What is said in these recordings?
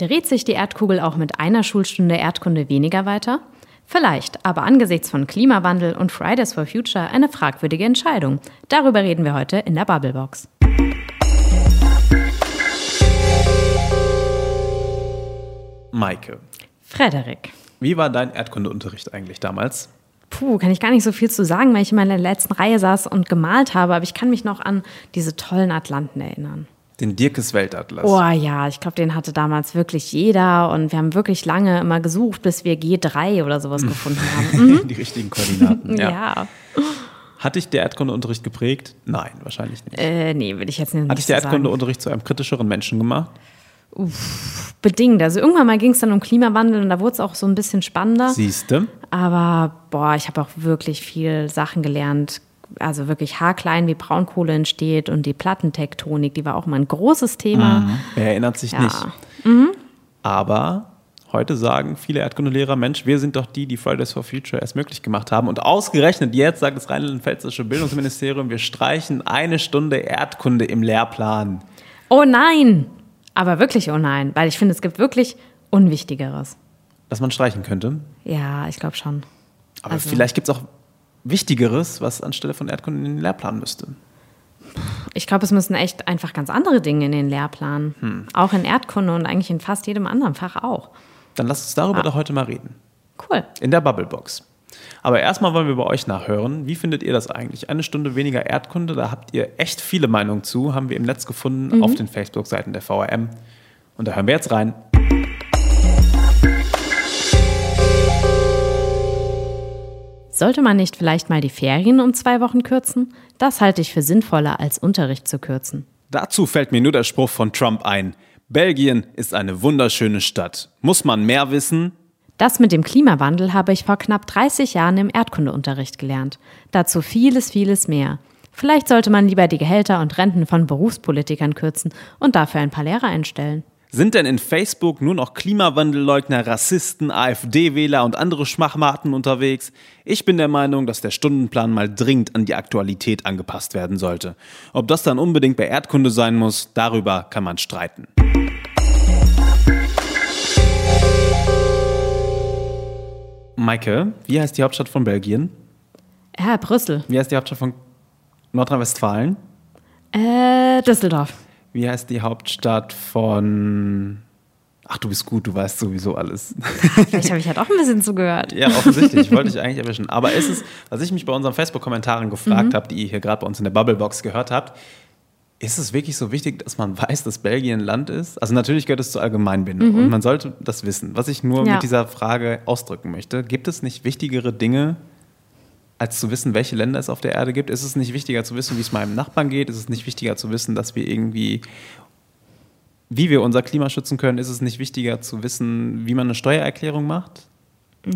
Dreht sich die Erdkugel auch mit einer Schulstunde Erdkunde weniger weiter? Vielleicht, aber angesichts von Klimawandel und Fridays for Future eine fragwürdige Entscheidung. Darüber reden wir heute in der Bubblebox. Maike. Frederik. Wie war dein Erdkundeunterricht eigentlich damals? Puh, kann ich gar nicht so viel zu sagen, weil ich in der letzten Reihe saß und gemalt habe, aber ich kann mich noch an diese tollen Atlanten erinnern. Den Dirkes Weltatlas. Oh ja, ich glaube, den hatte damals wirklich jeder und wir haben wirklich lange immer gesucht, bis wir G3 oder sowas gefunden haben. Mhm. Die richtigen Koordinaten. ja. ja. Hat dich der Erdkundeunterricht geprägt? Nein, wahrscheinlich nicht. Äh, nee, würde ich jetzt nicht Hat dich der Erdkundeunterricht zu einem kritischeren Menschen gemacht? Uff, bedingt. Also irgendwann mal ging es dann um Klimawandel und da wurde es auch so ein bisschen spannender. Siehste. Aber boah, ich habe auch wirklich viel Sachen gelernt. Also wirklich haarklein, wie Braunkohle entsteht und die Plattentektonik, die war auch mal ein großes Thema. Mhm. Wer erinnert sich Ja. nicht? Mhm. Aber heute sagen viele Erdkundelehrer, Mensch, wir sind doch die, die Fridays for Future erst möglich gemacht haben. Und ausgerechnet jetzt sagt das rheinland-pfälzische Bildungsministerium, wir streichen eine Stunde Erdkunde im Lehrplan. Oh nein! Aber wirklich oh nein, weil ich finde, es gibt wirklich Unwichtigeres. Das man streichen könnte. Ja, ich glaube schon. Aber Also- vielleicht gibt es auch Wichtigeres, was anstelle von Erdkunde in den Lehrplan müsste. Ich glaube, es müssen echt einfach ganz andere Dinge in den Lehrplan. Hm. Auch in Erdkunde und eigentlich in fast jedem anderen Fach auch. Dann lasst uns darüber Ah. doch heute mal reden. Cool. In der Bubblebox. Aber erstmal wollen wir bei euch nachhören. Wie findet ihr das eigentlich? Eine Stunde weniger Erdkunde, da habt ihr echt viele Meinungen zu, haben wir im Netz gefunden Mhm. auf den Facebook-Seiten der VRM. Und da hören wir jetzt rein. Sollte man nicht vielleicht mal die Ferien um zwei Wochen kürzen? Das halte ich für sinnvoller, als Unterricht zu kürzen. Dazu fällt mir nur der Spruch von Trump ein. Belgien ist eine wunderschöne Stadt. Muss man mehr wissen? Das mit dem Klimawandel habe ich vor knapp 30 Jahren im Erdkundeunterricht gelernt. Dazu vieles, vieles mehr. Vielleicht sollte man lieber die Gehälter und Renten von Berufspolitikern kürzen und dafür ein paar Lehrer einstellen. Sind denn in Facebook nur noch Klimawandelleugner, Rassisten, AfD-Wähler und andere Schmachmaten unterwegs? Ich bin der Meinung, dass der Stundenplan mal dringend an die Aktualität angepasst werden sollte. Ob das dann unbedingt bei Erdkunde sein muss, darüber kann man streiten. Maike, wie heißt die Hauptstadt von Belgien? Ja, Brüssel. Wie heißt die Hauptstadt von Nordrhein-Westfalen? Äh, Düsseldorf. Wie heißt die Hauptstadt von... Ach, du bist gut, du weißt sowieso alles. Vielleicht habe ich halt auch ein bisschen zugehört. Ja, offensichtlich, wollte ich eigentlich erwischen. Aber ist es, was ich mich bei unseren Facebook-Kommentaren gefragt habe, die ihr hier gerade bei uns in der Bubblebox gehört habt, ist es wirklich so wichtig, dass man weiß, dass Belgien ein Land ist? Also natürlich gehört es zur Allgemeinbildung und man sollte das wissen. Was ich nur Ja. mit dieser Frage ausdrücken möchte, gibt es nicht wichtigere Dinge, als zu wissen, welche Länder es auf der Erde gibt? Ist es nicht wichtiger zu wissen, wie es meinem Nachbarn geht? Ist es nicht wichtiger zu wissen, dass wir irgendwie, wie wir unser Klima schützen können? Ist es nicht wichtiger zu wissen, wie man eine Steuererklärung macht?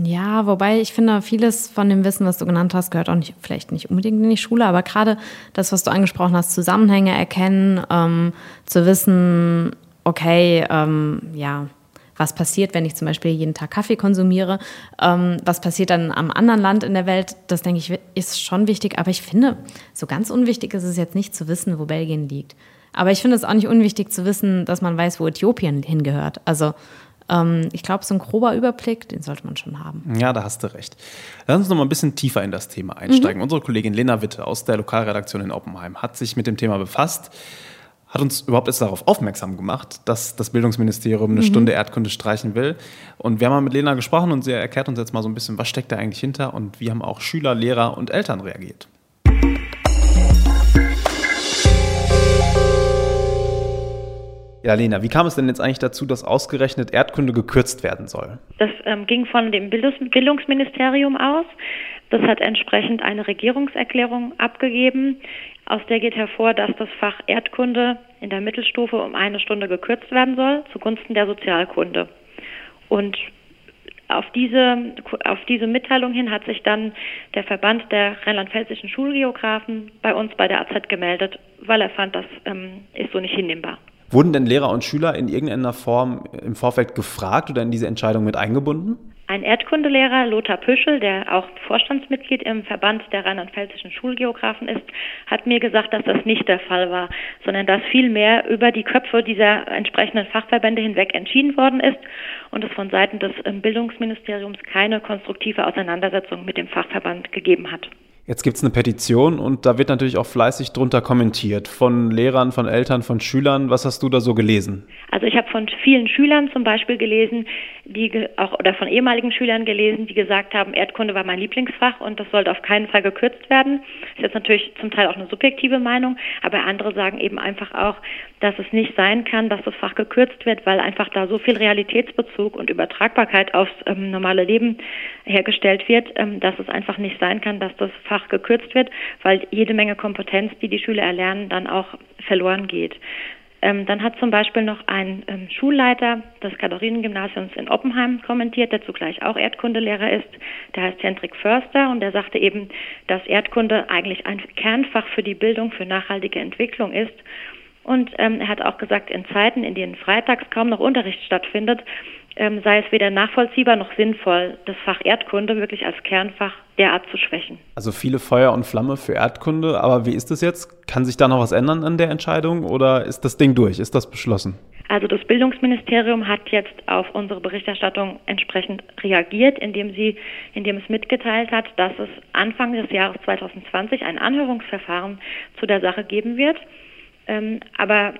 Ja, wobei ich finde, vieles von dem Wissen, was du genannt hast, gehört auch nicht, vielleicht nicht unbedingt in die Schule, aber gerade das, was du angesprochen hast, Zusammenhänge erkennen, ähm, zu wissen, okay, ähm, ja, was passiert, wenn ich zum Beispiel jeden Tag Kaffee konsumiere, ähm, was passiert dann am anderen Land in der Welt, das denke ich, ist schon wichtig, aber ich finde, so ganz unwichtig ist es jetzt nicht zu wissen, wo Belgien liegt. Aber ich finde es auch nicht unwichtig zu wissen, dass man weiß, wo Äthiopien hingehört. Also ähm, ich glaube, so ein grober Überblick, den sollte man schon haben. Ja, da hast du recht. Lass uns noch mal ein bisschen tiefer in das Thema einsteigen. Unsere Kollegin Lena Witte aus der Lokalredaktion in Oppenheim hat sich mit dem Thema befasst, hat uns überhaupt erst darauf aufmerksam gemacht, dass das Bildungsministerium eine Stunde Erdkunde streichen will. Und wir haben mal mit Lena gesprochen und sie erklärt uns jetzt mal so ein bisschen, was steckt da eigentlich hinter und wie haben auch Schüler, Lehrer und Eltern reagiert. Ja, Lena, wie kam es denn jetzt eigentlich dazu, dass ausgerechnet Erdkunde gekürzt werden soll? Das ähm, ging von dem Bildungs Bildungsministerium aus. Das hat entsprechend eine Regierungserklärung abgegeben. Aus der geht hervor, dass das Fach Erdkunde in der Mittelstufe um eine Stunde gekürzt werden soll, zugunsten der Sozialkunde. Und auf diese, auf diese Mitteilung hin hat sich dann der Verband der rheinland-pfälzischen Schulgeografen bei uns bei der AZ gemeldet, weil er fand, das ähm, ist so nicht hinnehmbar. Wurden denn Lehrer und Schüler in irgendeiner Form im Vorfeld gefragt oder in diese Entscheidung mit eingebunden? Ein Erdkundelehrer, Lothar Püschel, der auch Vorstandsmitglied im Verband der rheinland-pfälzischen Schulgeografen ist, hat mir gesagt, dass das nicht der Fall war, sondern dass vielmehr über die Köpfe dieser entsprechenden Fachverbände hinweg entschieden worden ist und es von Seiten des ähm, Bildungsministeriums keine konstruktive Auseinandersetzung mit dem Fachverband gegeben hat. Jetzt gibt es eine Petition und da wird natürlich auch fleißig drunter kommentiert von Lehrern, von Eltern, von Schülern. Was hast du da so gelesen? Also ich habe von vielen Schülern zum Beispiel gelesen, die auch oder von ehemaligen Schülern gelesen, die gesagt haben, Erdkunde war mein Lieblingsfach und das sollte auf keinen Fall gekürzt werden. Das ist jetzt natürlich zum Teil auch eine subjektive Meinung, aber andere sagen eben einfach auch, dass es nicht sein kann, dass das Fach gekürzt wird, weil einfach da so viel Realitätsbezug und Übertragbarkeit aufs ähm, normale Leben hergestellt wird, ähm, dass es einfach nicht sein kann, dass das Fach Fach gekürzt wird, weil jede Menge Kompetenz, die die Schüler erlernen, dann auch verloren geht. Ähm, dann hat zum Beispiel noch ein ähm, Schulleiter des Katharinengymnasiums in Oppenheim kommentiert, der zugleich auch Erdkundelehrer ist. Der heißt Hendrik Förster und der sagte eben, dass Erdkunde eigentlich ein Kernfach für die Bildung für nachhaltige Entwicklung ist. Und ähm, er hat auch gesagt, in Zeiten, in denen freitags kaum noch Unterricht stattfindet, ähm, sei es weder nachvollziehbar noch sinnvoll, das Fach Erdkunde wirklich als Kernfach derart zu schwächen. Also viele Feuer und Flamme für Erdkunde, aber wie ist es jetzt? Kann sich da noch was ändern an der Entscheidung oder ist das Ding durch? Ist das beschlossen? Also das Bildungsministerium hat jetzt auf unsere Berichterstattung entsprechend reagiert, indem sie, indem es mitgeteilt hat, dass es Anfang des Jahres 2020 ein Anhörungsverfahren zu der Sache geben wird. Ähm, aber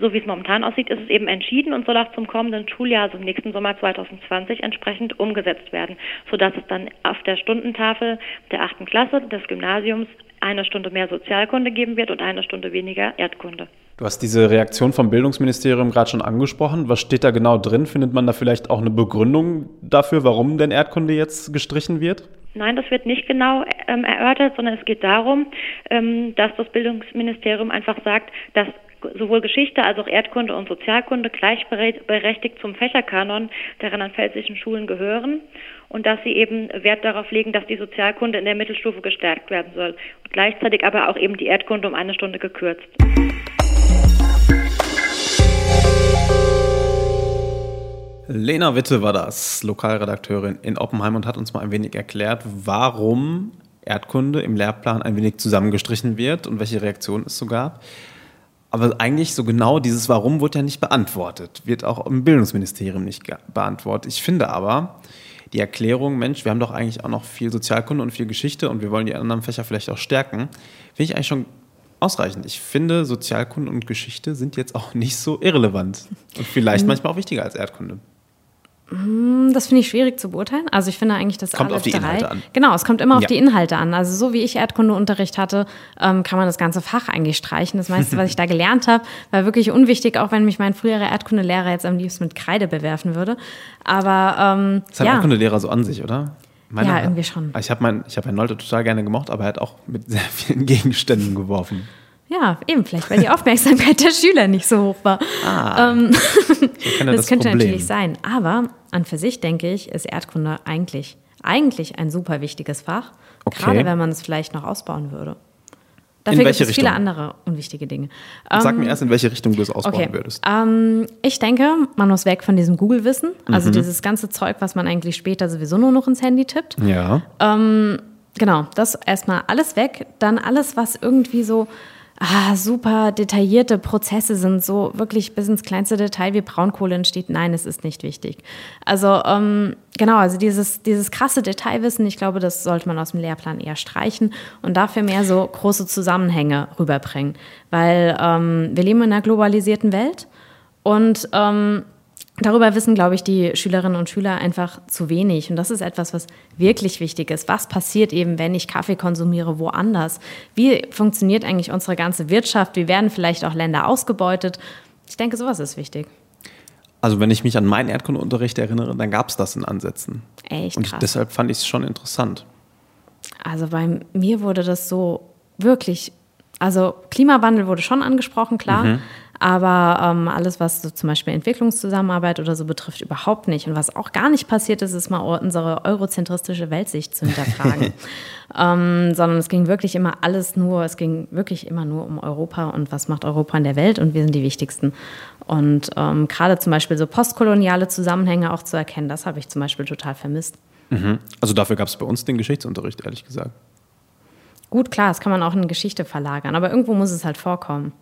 so wie es momentan aussieht, ist es eben entschieden und soll auch zum kommenden Schuljahr, also im nächsten Sommer 2020, entsprechend umgesetzt werden, sodass es dann auf der Stundentafel der achten Klasse des Gymnasiums eine Stunde mehr Sozialkunde geben wird und eine Stunde weniger Erdkunde. Du hast diese Reaktion vom Bildungsministerium gerade schon angesprochen. Was steht da genau drin? Findet man da vielleicht auch eine Begründung dafür, warum denn Erdkunde jetzt gestrichen wird? Nein, das wird nicht genau ähm, erörtert, sondern es geht darum, ähm, dass das Bildungsministerium einfach sagt, dass sowohl Geschichte als auch Erdkunde und Sozialkunde gleichberechtigt zum Fächerkanon der rheinland-pfälzischen Schulen gehören und dass sie eben Wert darauf legen, dass die Sozialkunde in der Mittelstufe gestärkt werden soll. Und gleichzeitig aber auch eben die Erdkunde um eine Stunde gekürzt. Lena Witte war das, Lokalredakteurin in Oppenheim und hat uns mal ein wenig erklärt, warum Erdkunde im Lehrplan ein wenig zusammengestrichen wird und welche Reaktionen es so gab. Aber eigentlich so genau dieses Warum wird ja nicht beantwortet, wird auch im Bildungsministerium nicht beantwortet. Ich finde aber, die Erklärung, Mensch, wir haben doch eigentlich auch noch viel Sozialkunde und viel Geschichte und wir wollen die anderen Fächer vielleicht auch stärken, finde ich eigentlich schon ausreichend. Ich finde, Sozialkunde und Geschichte sind jetzt auch nicht so irrelevant und vielleicht mhm. manchmal auch wichtiger als Erdkunde. Hm, das finde ich schwierig zu beurteilen. Also ich finde eigentlich, dass kommt alle auf die drei, Inhalte an. Genau, es kommt immer auf ja. die Inhalte an. Also so wie ich Erdkundeunterricht hatte, ähm, kann man das ganze Fach eigentlich streichen. Das meiste, was ich da gelernt habe, war wirklich unwichtig, auch wenn mich mein früherer Erdkundelehrer jetzt am liebsten mit Kreide bewerfen würde. Aber ähm, das ein ja. Erdkundelehrer so an sich, oder? Meine ja, irgendwie schon. Ich habe mein, hab Herrn Nolte total gerne gemocht, aber er hat auch mit sehr vielen Gegenständen geworfen. Ja, eben, vielleicht, weil die Aufmerksamkeit der Schüler nicht so hoch war. Ah, ähm, das, das könnte Problem. natürlich sein. Aber an für sich, denke ich, ist Erdkunde eigentlich, eigentlich ein super wichtiges Fach. Okay. Gerade wenn man es vielleicht noch ausbauen würde. Dafür gibt es Richtung? viele andere unwichtige Dinge. Sag mir ähm, erst, in welche Richtung du es ausbauen okay. würdest. Ähm, ich denke, man muss weg von diesem Google-Wissen. Also mhm. dieses ganze Zeug, was man eigentlich später sowieso nur noch ins Handy tippt. Ja. Ähm, genau, das erstmal alles weg. Dann alles, was irgendwie so ah, super detaillierte Prozesse sind, so wirklich bis ins kleinste Detail wie Braunkohle entsteht. Nein, es ist nicht wichtig. Also ähm, genau, also dieses, dieses krasse Detailwissen, ich glaube, das sollte man aus dem Lehrplan eher streichen und dafür mehr so große Zusammenhänge rüberbringen. Weil ähm, wir leben in einer globalisierten Welt und ähm, Darüber wissen, glaube ich, die Schülerinnen und Schüler einfach zu wenig. Und das ist etwas, was wirklich wichtig ist. Was passiert eben, wenn ich Kaffee konsumiere woanders? Wie funktioniert eigentlich unsere ganze Wirtschaft? Wie werden vielleicht auch Länder ausgebeutet? Ich denke, sowas ist wichtig. Also wenn ich mich an meinen Erdkundeunterricht erinnere, dann gab es das in Ansätzen. Echt Und deshalb fand ich es schon interessant. Also bei mir wurde das so wirklich, also Klimawandel wurde schon angesprochen, klar. Mhm. Aber ähm, alles, was so zum Beispiel Entwicklungszusammenarbeit oder so betrifft, überhaupt nicht. Und was auch gar nicht passiert ist, ist mal unsere eurozentristische Weltsicht zu hinterfragen. ähm, sondern es ging wirklich immer alles nur, es ging wirklich immer nur um Europa und was macht Europa in der Welt und wir sind die Wichtigsten. Und ähm, gerade zum Beispiel so postkoloniale Zusammenhänge auch zu erkennen, das habe ich zum Beispiel total vermisst. Mhm. Also dafür gab es bei uns den Geschichtsunterricht, ehrlich gesagt. Gut, klar, das kann man auch in Geschichte verlagern, aber irgendwo muss es halt vorkommen.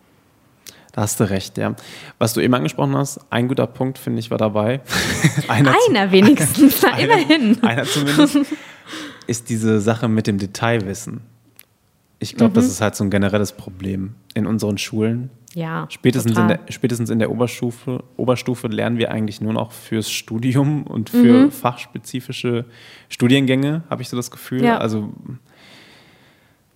Da hast du recht, ja. Was du eben angesprochen hast, ein guter Punkt, finde ich, war dabei. einer, einer wenigstens, einer, immerhin. Einer zumindest, ist diese Sache mit dem Detailwissen. Ich glaube, mhm. das ist halt so ein generelles Problem in unseren Schulen. Ja. Spätestens, in der, spätestens in der Oberstufe, Oberstufe lernen wir eigentlich nur noch fürs Studium und für mhm. fachspezifische Studiengänge, habe ich so das Gefühl. Ja. Also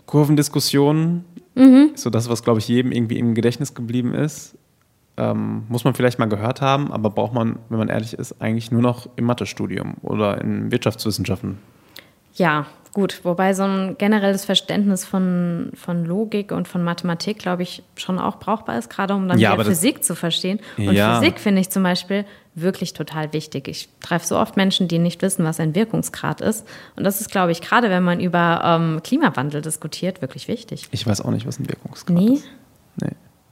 Kurvendiskussionen, mhm. so das, was, glaube ich, jedem irgendwie im Gedächtnis geblieben ist. Ähm, muss man vielleicht mal gehört haben, aber braucht man, wenn man ehrlich ist, eigentlich nur noch im Mathestudium oder in Wirtschaftswissenschaften. Ja, gut. Wobei so ein generelles Verständnis von, von Logik und von Mathematik, glaube ich, schon auch brauchbar ist, gerade um dann ja, Physik zu verstehen. Und ja. Physik finde ich zum Beispiel wirklich total wichtig. Ich treffe so oft Menschen, die nicht wissen, was ein Wirkungsgrad ist. Und das ist, glaube ich, gerade wenn man über ähm, Klimawandel diskutiert, wirklich wichtig. Ich weiß auch nicht, was ein Wirkungsgrad nee? ist.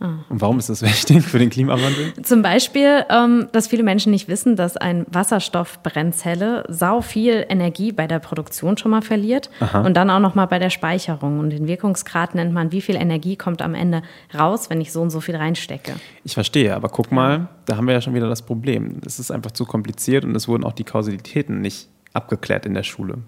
Und warum ist das wichtig für den Klimawandel? Zum Beispiel, ähm, dass viele Menschen nicht wissen, dass ein Wasserstoffbrennzelle sau viel Energie bei der Produktion schon mal verliert Aha. und dann auch noch mal bei der Speicherung. Und den Wirkungsgrad nennt man, wie viel Energie kommt am Ende raus, wenn ich so und so viel reinstecke. Ich verstehe, aber guck mal, da haben wir ja schon wieder das Problem. Es ist einfach zu kompliziert und es wurden auch die Kausalitäten nicht abgeklärt in der Schule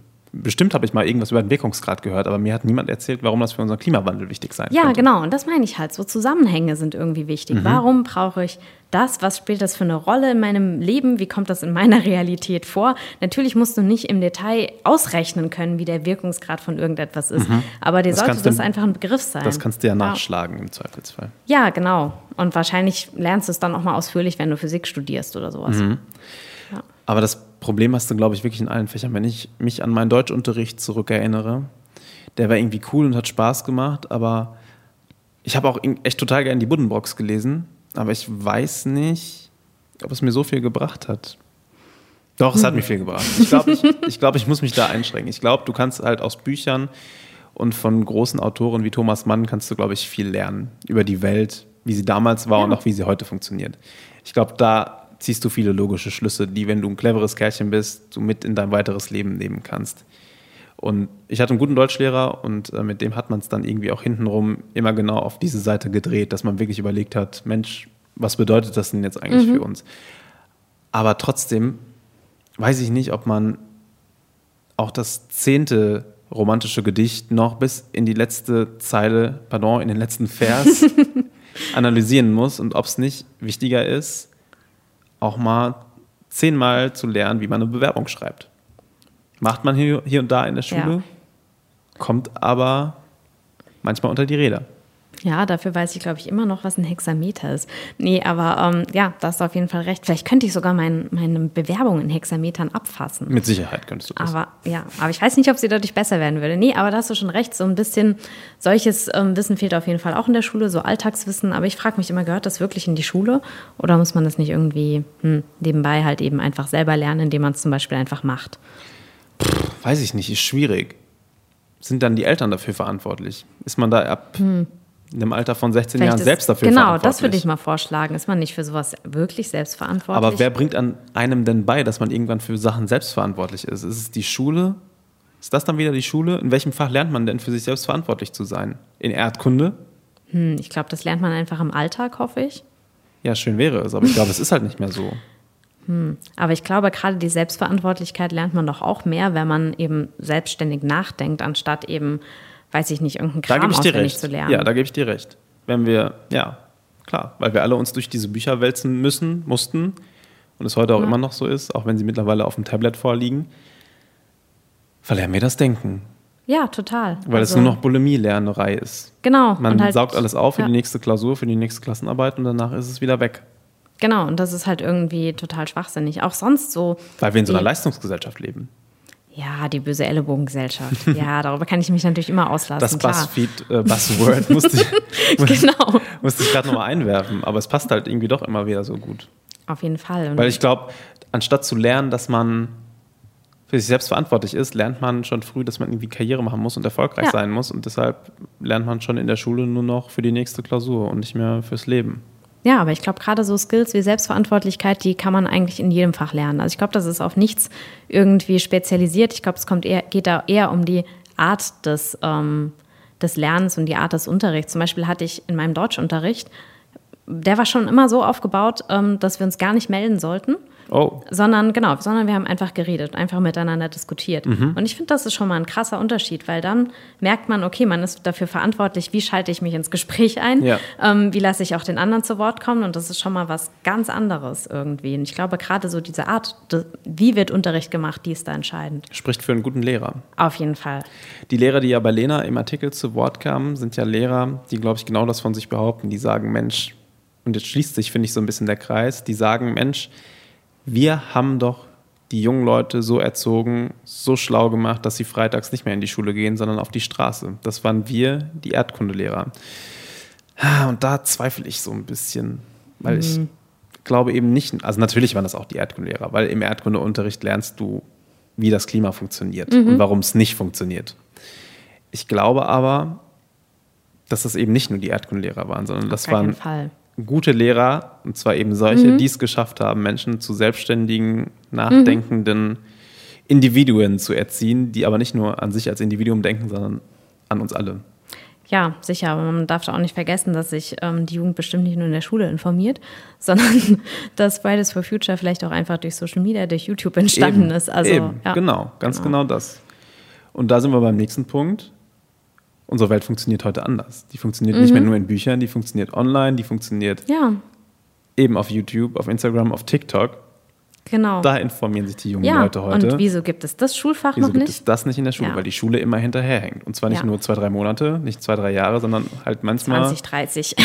bestimmt habe ich mal irgendwas über den Wirkungsgrad gehört, aber mir hat niemand erzählt, warum das für unseren Klimawandel wichtig sein Ja, könnte. genau. Und das meine ich halt. So Zusammenhänge sind irgendwie wichtig. Mhm. Warum brauche ich das? Was spielt das für eine Rolle in meinem Leben? Wie kommt das in meiner Realität vor? Natürlich musst du nicht im Detail ausrechnen können, wie der Wirkungsgrad von irgendetwas ist. Mhm. Aber dir das sollte das einfach ein Begriff sein. Das kannst du ja nachschlagen ja. im Zweifelsfall. Ja, genau. Und wahrscheinlich lernst du es dann auch mal ausführlich, wenn du Physik studierst oder sowas. Mhm. Ja. Aber das Problem hast du, glaube ich, wirklich in allen Fächern. Wenn ich mich an meinen Deutschunterricht zurückerinnere, der war irgendwie cool und hat Spaß gemacht, aber ich habe auch echt total gerne die Buddenbrocks gelesen, aber ich weiß nicht, ob es mir so viel gebracht hat. Doch, es hat mir viel gebracht. Ich glaube, ich, ich, glaub, ich muss mich da einschränken. Ich glaube, du kannst halt aus Büchern und von großen Autoren wie Thomas Mann kannst du, glaube ich, viel lernen über die Welt, wie sie damals war ja. und auch wie sie heute funktioniert. Ich glaube, da ziehst du viele logische Schlüsse, die, wenn du ein cleveres Kerlchen bist, du mit in dein weiteres Leben nehmen kannst. Und ich hatte einen guten Deutschlehrer und äh, mit dem hat man es dann irgendwie auch hintenrum immer genau auf diese Seite gedreht, dass man wirklich überlegt hat, Mensch, was bedeutet das denn jetzt eigentlich mhm. für uns? Aber trotzdem weiß ich nicht, ob man auch das zehnte romantische Gedicht noch bis in die letzte Zeile, pardon, in den letzten Vers analysieren muss und ob es nicht wichtiger ist, auch mal zehnmal zu lernen, wie man eine Bewerbung schreibt. Macht man hier, hier und da in der Schule, ja. kommt aber manchmal unter die Räder. Ja, dafür weiß ich, glaube ich, immer noch, was ein Hexameter ist. Nee, aber ähm, ja, da hast du auf jeden Fall recht. Vielleicht könnte ich sogar mein, meine Bewerbung in Hexametern abfassen. Mit Sicherheit könntest du das. Aber ja, aber ich weiß nicht, ob sie dadurch besser werden würde. Nee, aber da hast du schon recht. So ein bisschen solches ähm, Wissen fehlt auf jeden Fall auch in der Schule, so Alltagswissen. Aber ich frage mich immer, gehört das wirklich in die Schule? Oder muss man das nicht irgendwie hm, nebenbei halt eben einfach selber lernen, indem man es zum Beispiel einfach macht? Pff, weiß ich nicht, ist schwierig. Sind dann die Eltern dafür verantwortlich? Ist man da ab. Hm in dem Alter von 16 Vielleicht Jahren ist, selbst dafür genau, verantwortlich. Genau, das würde ich mal vorschlagen. Ist man nicht für sowas wirklich selbstverantwortlich? Aber wer bringt an einem denn bei, dass man irgendwann für Sachen selbstverantwortlich ist? Ist es die Schule? Ist das dann wieder die Schule? In welchem Fach lernt man denn für sich selbst verantwortlich zu sein? In Erdkunde? Hm, ich glaube, das lernt man einfach im Alltag, hoffe ich. Ja, schön wäre es, aber ich glaube, es ist halt nicht mehr so. Hm. Aber ich glaube, gerade die Selbstverantwortlichkeit lernt man doch auch mehr, wenn man eben selbstständig nachdenkt, anstatt eben weiß ich nicht, irgendeinen Kram da auswendig recht. zu lernen. Ja, da gebe ich dir recht. Wenn wir, ja, klar, weil wir alle uns durch diese Bücher wälzen müssen, mussten und es heute auch ja. immer noch so ist, auch wenn sie mittlerweile auf dem Tablet vorliegen, verlernen wir das Denken. Ja, total. Weil also, es nur noch Bulimie-Lernerei ist. Genau. Man halt, saugt alles auf für ja. die nächste Klausur, für die nächste Klassenarbeit und danach ist es wieder weg. Genau, und das ist halt irgendwie total schwachsinnig. Auch sonst so. Weil wir in so einer Leistungsgesellschaft leben. Ja, die böse Ellenbogengesellschaft. Ja, darüber kann ich mich natürlich immer auslassen. Das. Buzzfeed-Buzzword musste ich, genau. musste ich gerade nochmal einwerfen. Aber es passt halt irgendwie doch immer wieder so gut. Auf jeden Fall. Und Weil ich glaube, anstatt zu lernen, dass man für sich selbst verantwortlich ist, lernt man schon früh, dass man irgendwie Karriere machen muss und erfolgreich Ja. sein muss. Und deshalb lernt man schon in der Schule nur noch für die nächste Klausur und nicht mehr fürs Leben. Ja, aber ich glaube, gerade so Skills wie Selbstverantwortlichkeit, die kann man eigentlich in jedem Fach lernen. Also ich glaube, das ist auf nichts irgendwie spezialisiert. Ich glaube, es kommt eher, geht da eher um die Art des, ähm, des Lernens und die Art des Unterrichts. Zum Beispiel hatte ich in meinem Deutschunterricht, der war schon immer so aufgebaut, ähm, dass wir uns gar nicht melden sollten. Oh, Sondern, genau, sondern wir haben einfach geredet, einfach miteinander diskutiert. Mhm. Und ich finde, das ist schon mal ein krasser Unterschied, weil dann merkt man, okay, man ist dafür verantwortlich, wie schalte ich mich ins Gespräch ein, Ja. ähm, wie lasse ich auch den anderen zu Wort kommen. Und das ist schon mal was ganz anderes irgendwie. Und ich glaube, gerade so diese Art, wie wird Unterricht gemacht, die ist da entscheidend. spricht für einen guten Lehrer. Auf jeden Fall. Die Lehrer, die ja bei Lena im Artikel zu Wort kamen, sind ja Lehrer, die, glaube ich, genau das von sich behaupten. Die sagen, Mensch, und jetzt schließt sich, finde ich, so ein bisschen der Kreis, die sagen, Mensch, wir haben doch die jungen Leute so erzogen, so schlau gemacht, dass sie freitags nicht mehr in die Schule gehen, sondern auf die Straße. Das waren wir, die Erdkundelehrer. Ah, Und da zweifle ich so ein bisschen, weil ich glaube eben nicht, also natürlich waren das auch die Erdkundelehrer, weil im Erdkundeunterricht lernst du, wie das Klima funktioniert und warum es nicht funktioniert. Ich glaube aber, dass das eben nicht nur die Erdkundelehrer waren, sondern das waren Fall. Gute Lehrer, und zwar eben solche, die es geschafft haben, Menschen zu selbstständigen, nachdenkenden Individuen zu erziehen, die aber nicht nur an sich als Individuum denken, sondern an uns alle. Ja, sicher, aber man darf da auch nicht vergessen, dass sich ähm, die Jugend bestimmt nicht nur in der Schule informiert, sondern dass Fridays for Future vielleicht auch einfach durch Social Media, durch YouTube entstanden Eben, ist. Also, eben, ja. genau, ganz genau. das. Und da sind wir beim nächsten Punkt. Unsere Welt funktioniert heute anders. Die funktioniert nicht mehr Mhm. nur in Büchern, die funktioniert online, die funktioniert Ja, eben auf YouTube, auf Instagram, auf TikTok. genau. Da informieren sich die jungen ja, Leute heute. und wieso gibt es das Schulfach Wieso noch gibt nicht? es das nicht in der Schule? Ja. Weil die Schule immer hinterherhängt. Und zwar nicht nur zwei, drei Monate, nicht zwei, drei Jahre, sondern halt manchmal. 20, 30.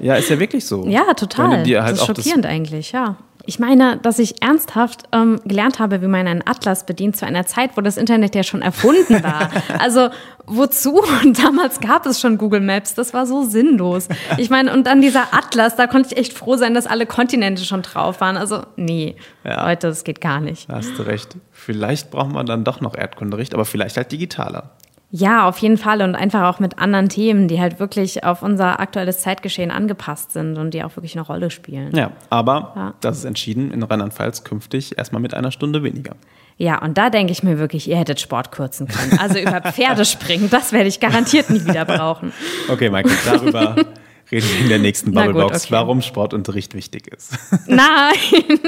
Ja, ist ja wirklich so. Ja, total. halt das ist schockierend eigentlich, ja. Ich meine, dass ich ernsthaft ähm, gelernt habe, wie man einen Atlas bedient zu einer Zeit, wo das Internet ja schon erfunden war. also wozu? Und damals gab es schon Google Maps. Das war so sinnlos. Ich meine, und dann dieser Atlas, da konnte ich echt froh sein, dass alle Kontinente schon drauf waren. Also nee, Ja. heute, das geht gar nicht. Da hast du recht. Vielleicht braucht man dann doch noch Erdkunderecht, aber vielleicht halt digitaler. Ja, auf jeden Fall und einfach auch mit anderen Themen, die halt wirklich auf unser aktuelles Zeitgeschehen angepasst sind und die auch wirklich eine Rolle spielen. Ja, aber Ja. das ist entschieden in Rheinland-Pfalz künftig erstmal mit einer Stunde weniger. Ja, und da denke ich mir wirklich, ihr hättet Sport kürzen können. Also über Pferde springen, das werde ich garantiert nie wieder brauchen. Okay, Michael, darüber reden wir in der nächsten Bubblebox, okay. warum Sportunterricht wichtig ist. Nein!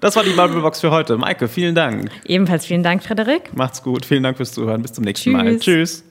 Das war die Bubblebox für heute. Maike, vielen Dank. Ebenfalls vielen Dank, Frederik. Macht's gut. Vielen Dank fürs Zuhören. Bis zum nächsten Mal. Tschüss. Tschüss.